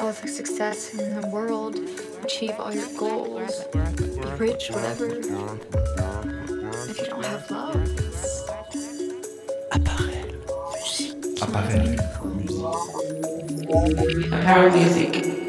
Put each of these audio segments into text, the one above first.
all the success in the world, achieve all your goals, be rich, whatever. If you don't have love, Apparel. Apparel. Apparel music.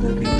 to the beat.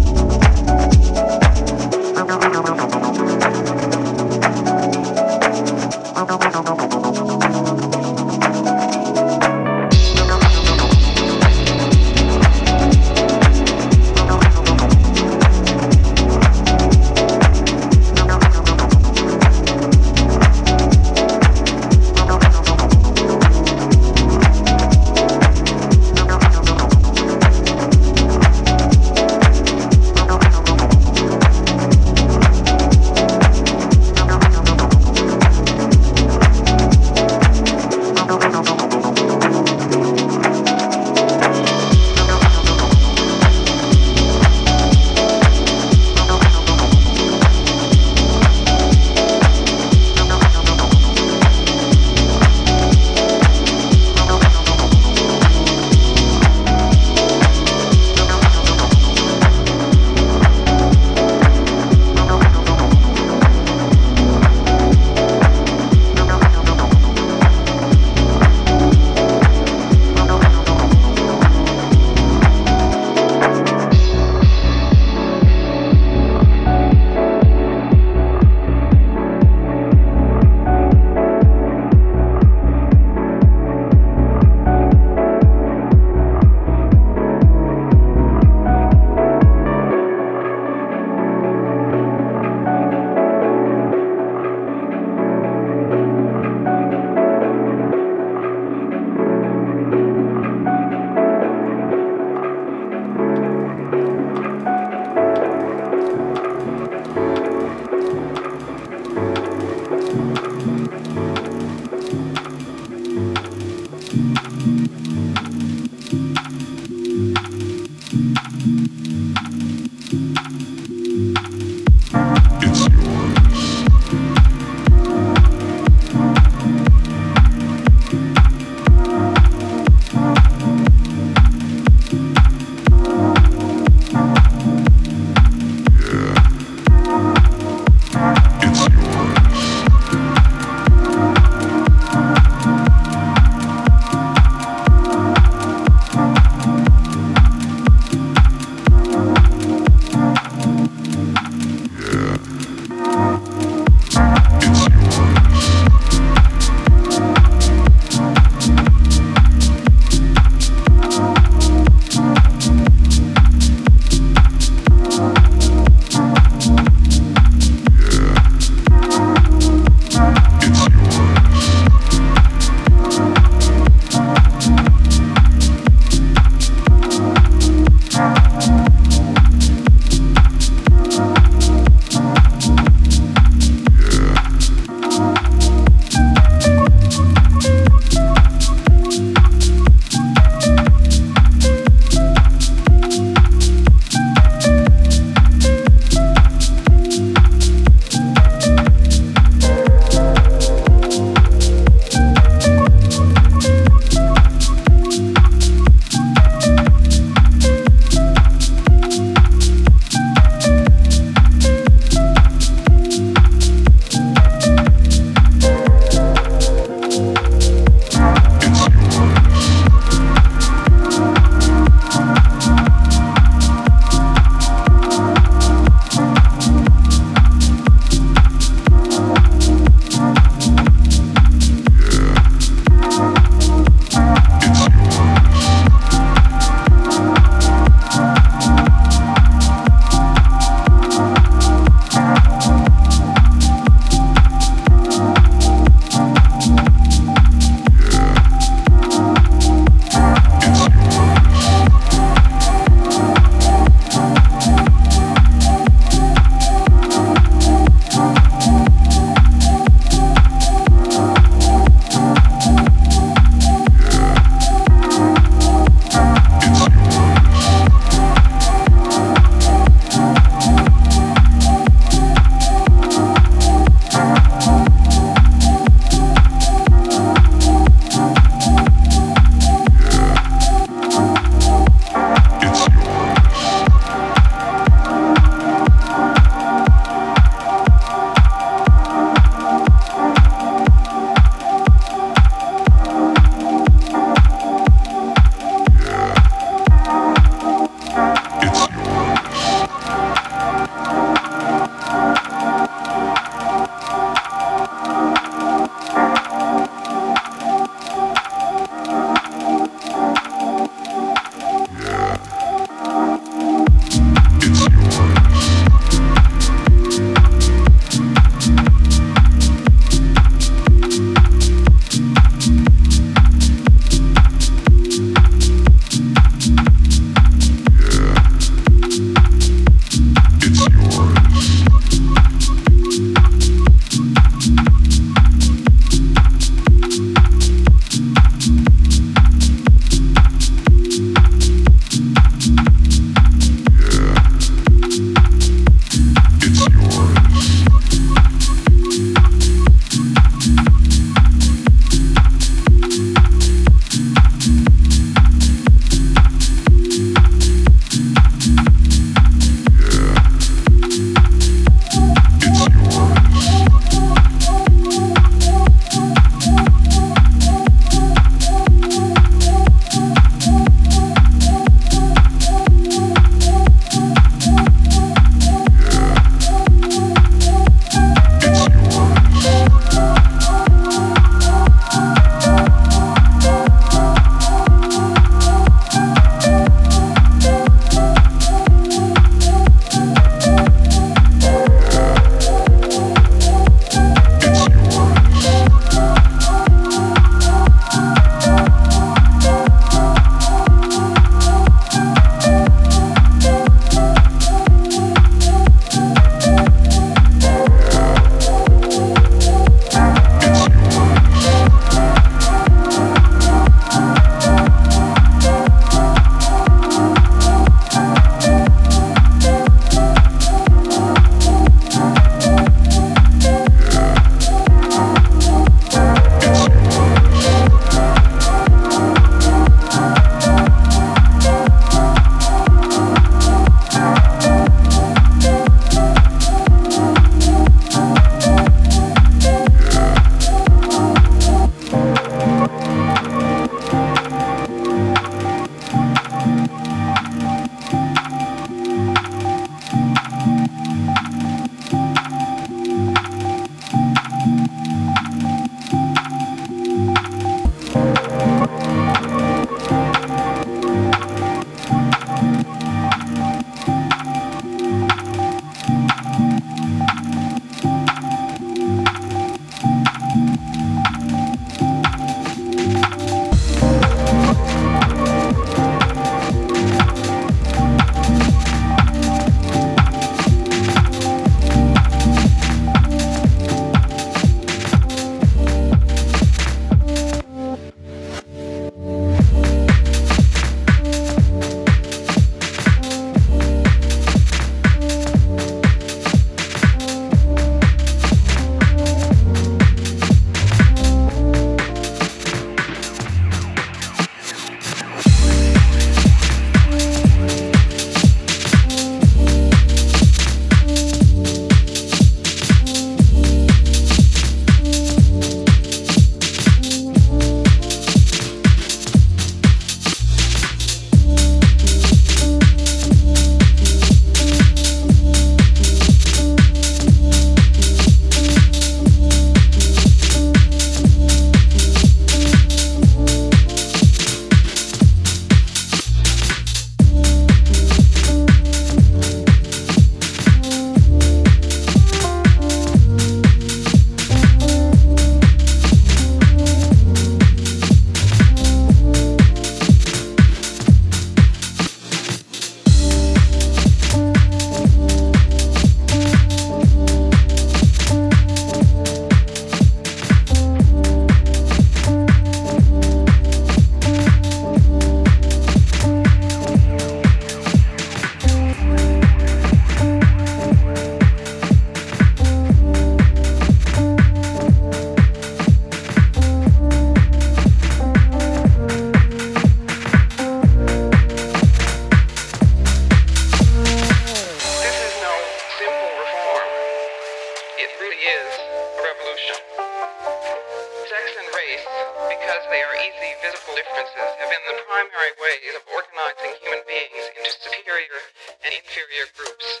Superior and inferior groups,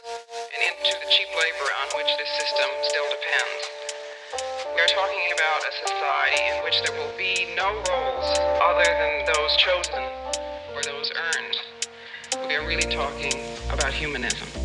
and into the cheap labor on which this system still depends. We are talking about a society in which there will be no roles other than those chosen or those earned. We are really talking about humanism.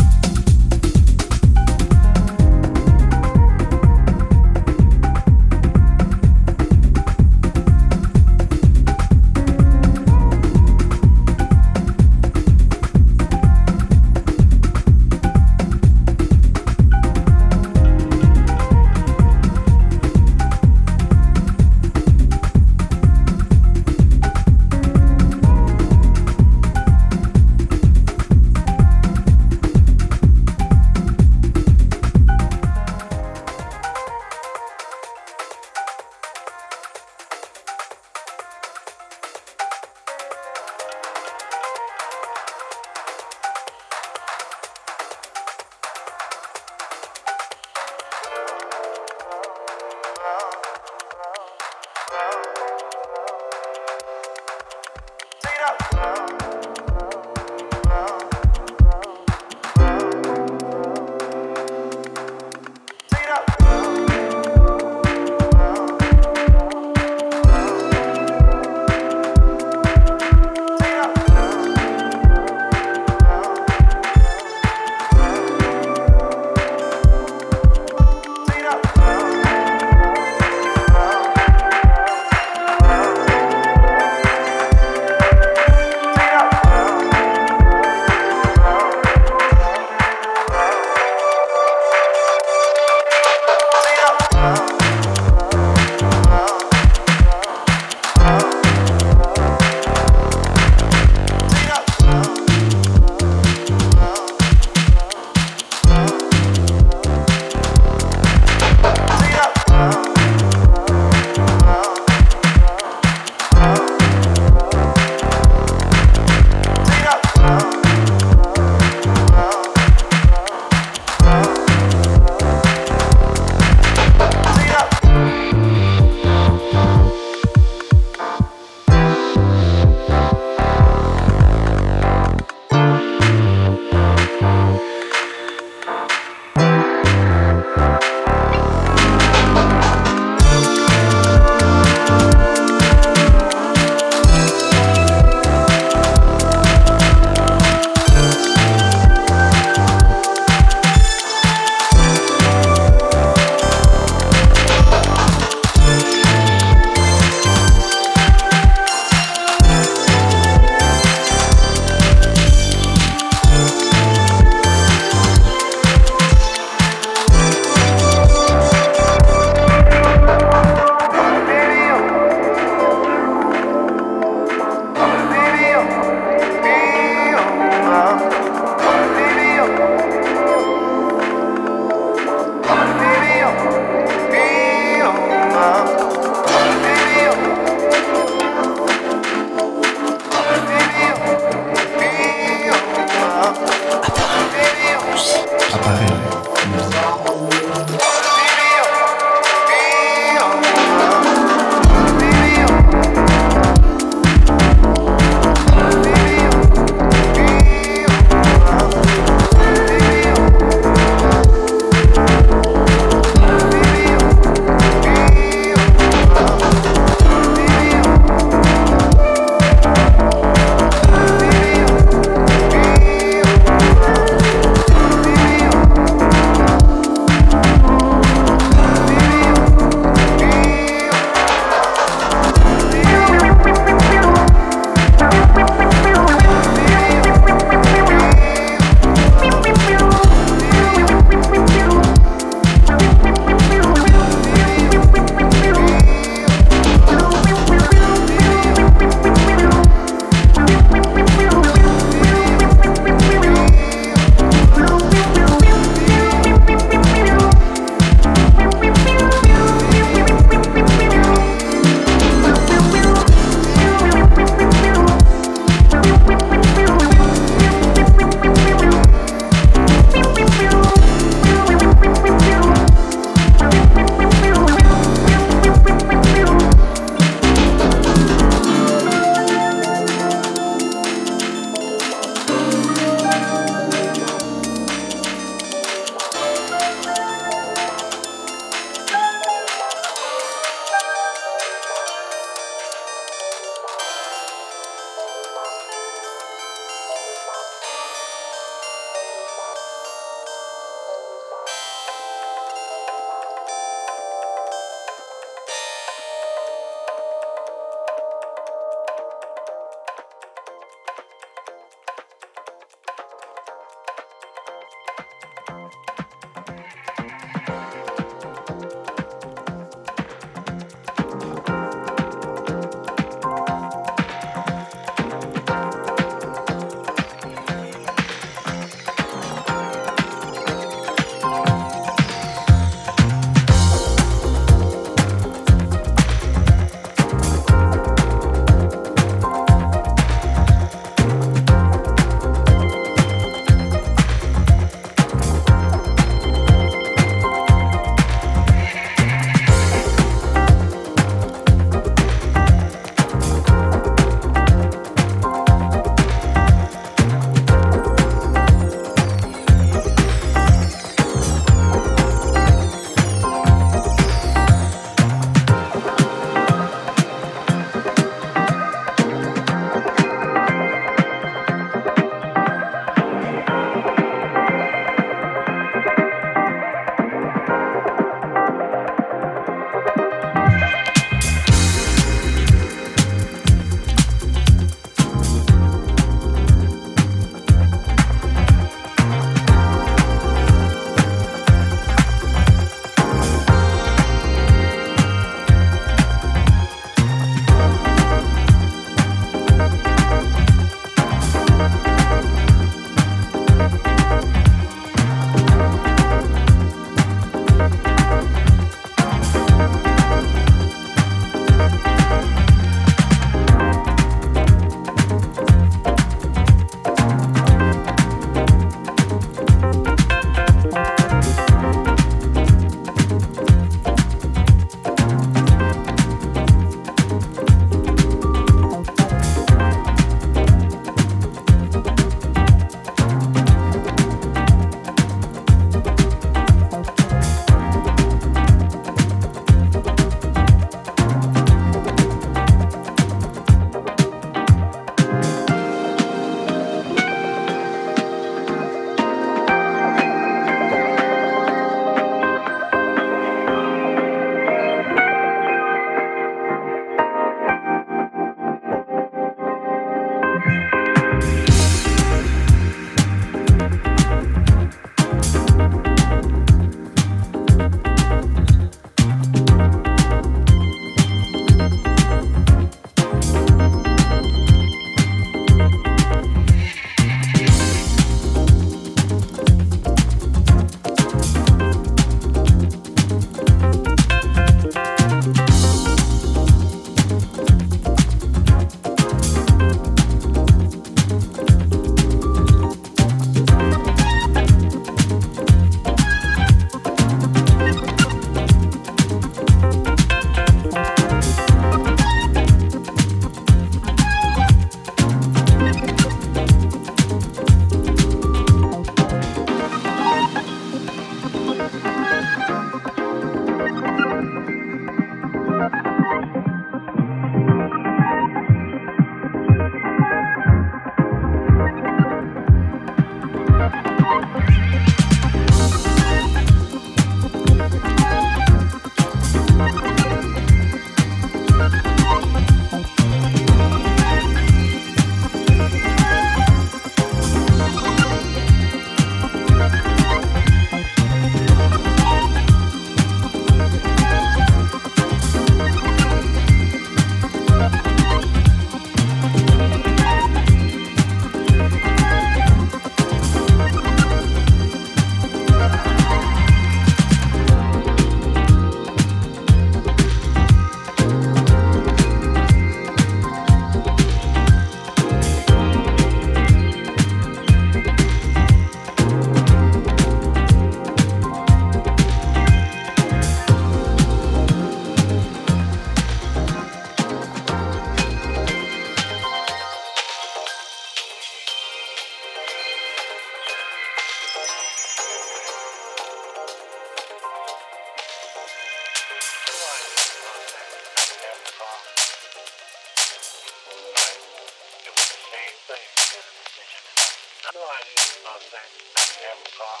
no idea about that. I never saw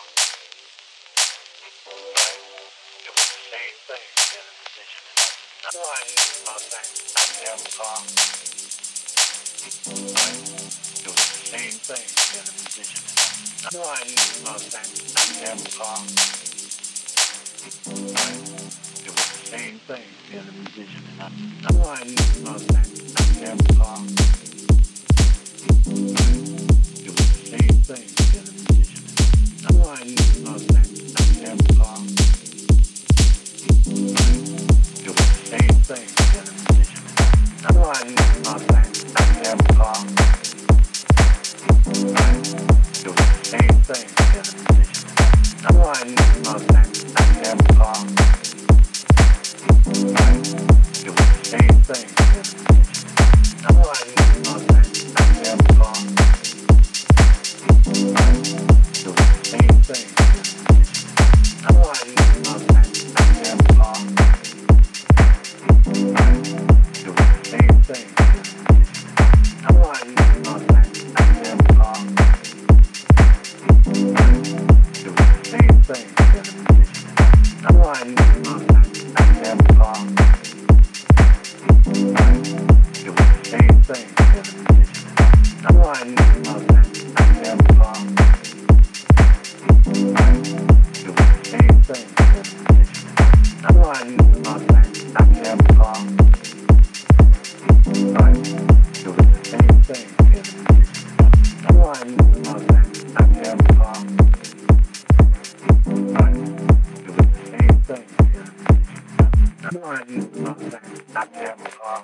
right? It was the same thing in a musician. No idea about that. I never saw right? It was the same thing in a musician. No idea about that. I never saw right? It was the same thing in a musician. Never right? same thing. Now why you on that? I am It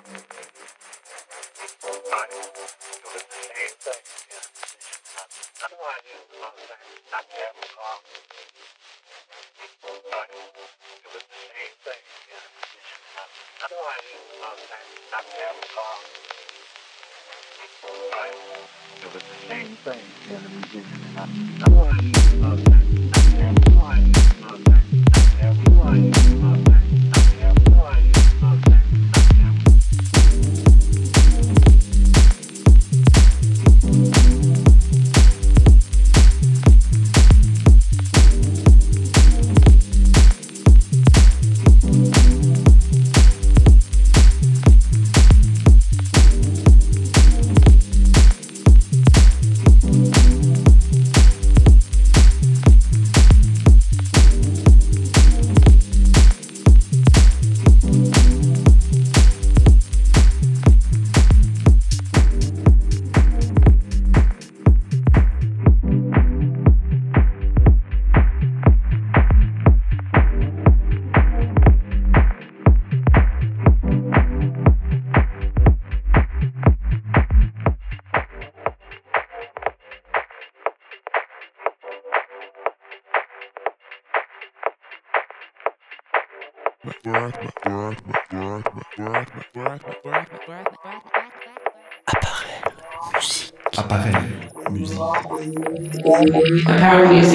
was the same thing. Yeah, the musician. I know I love that. how do we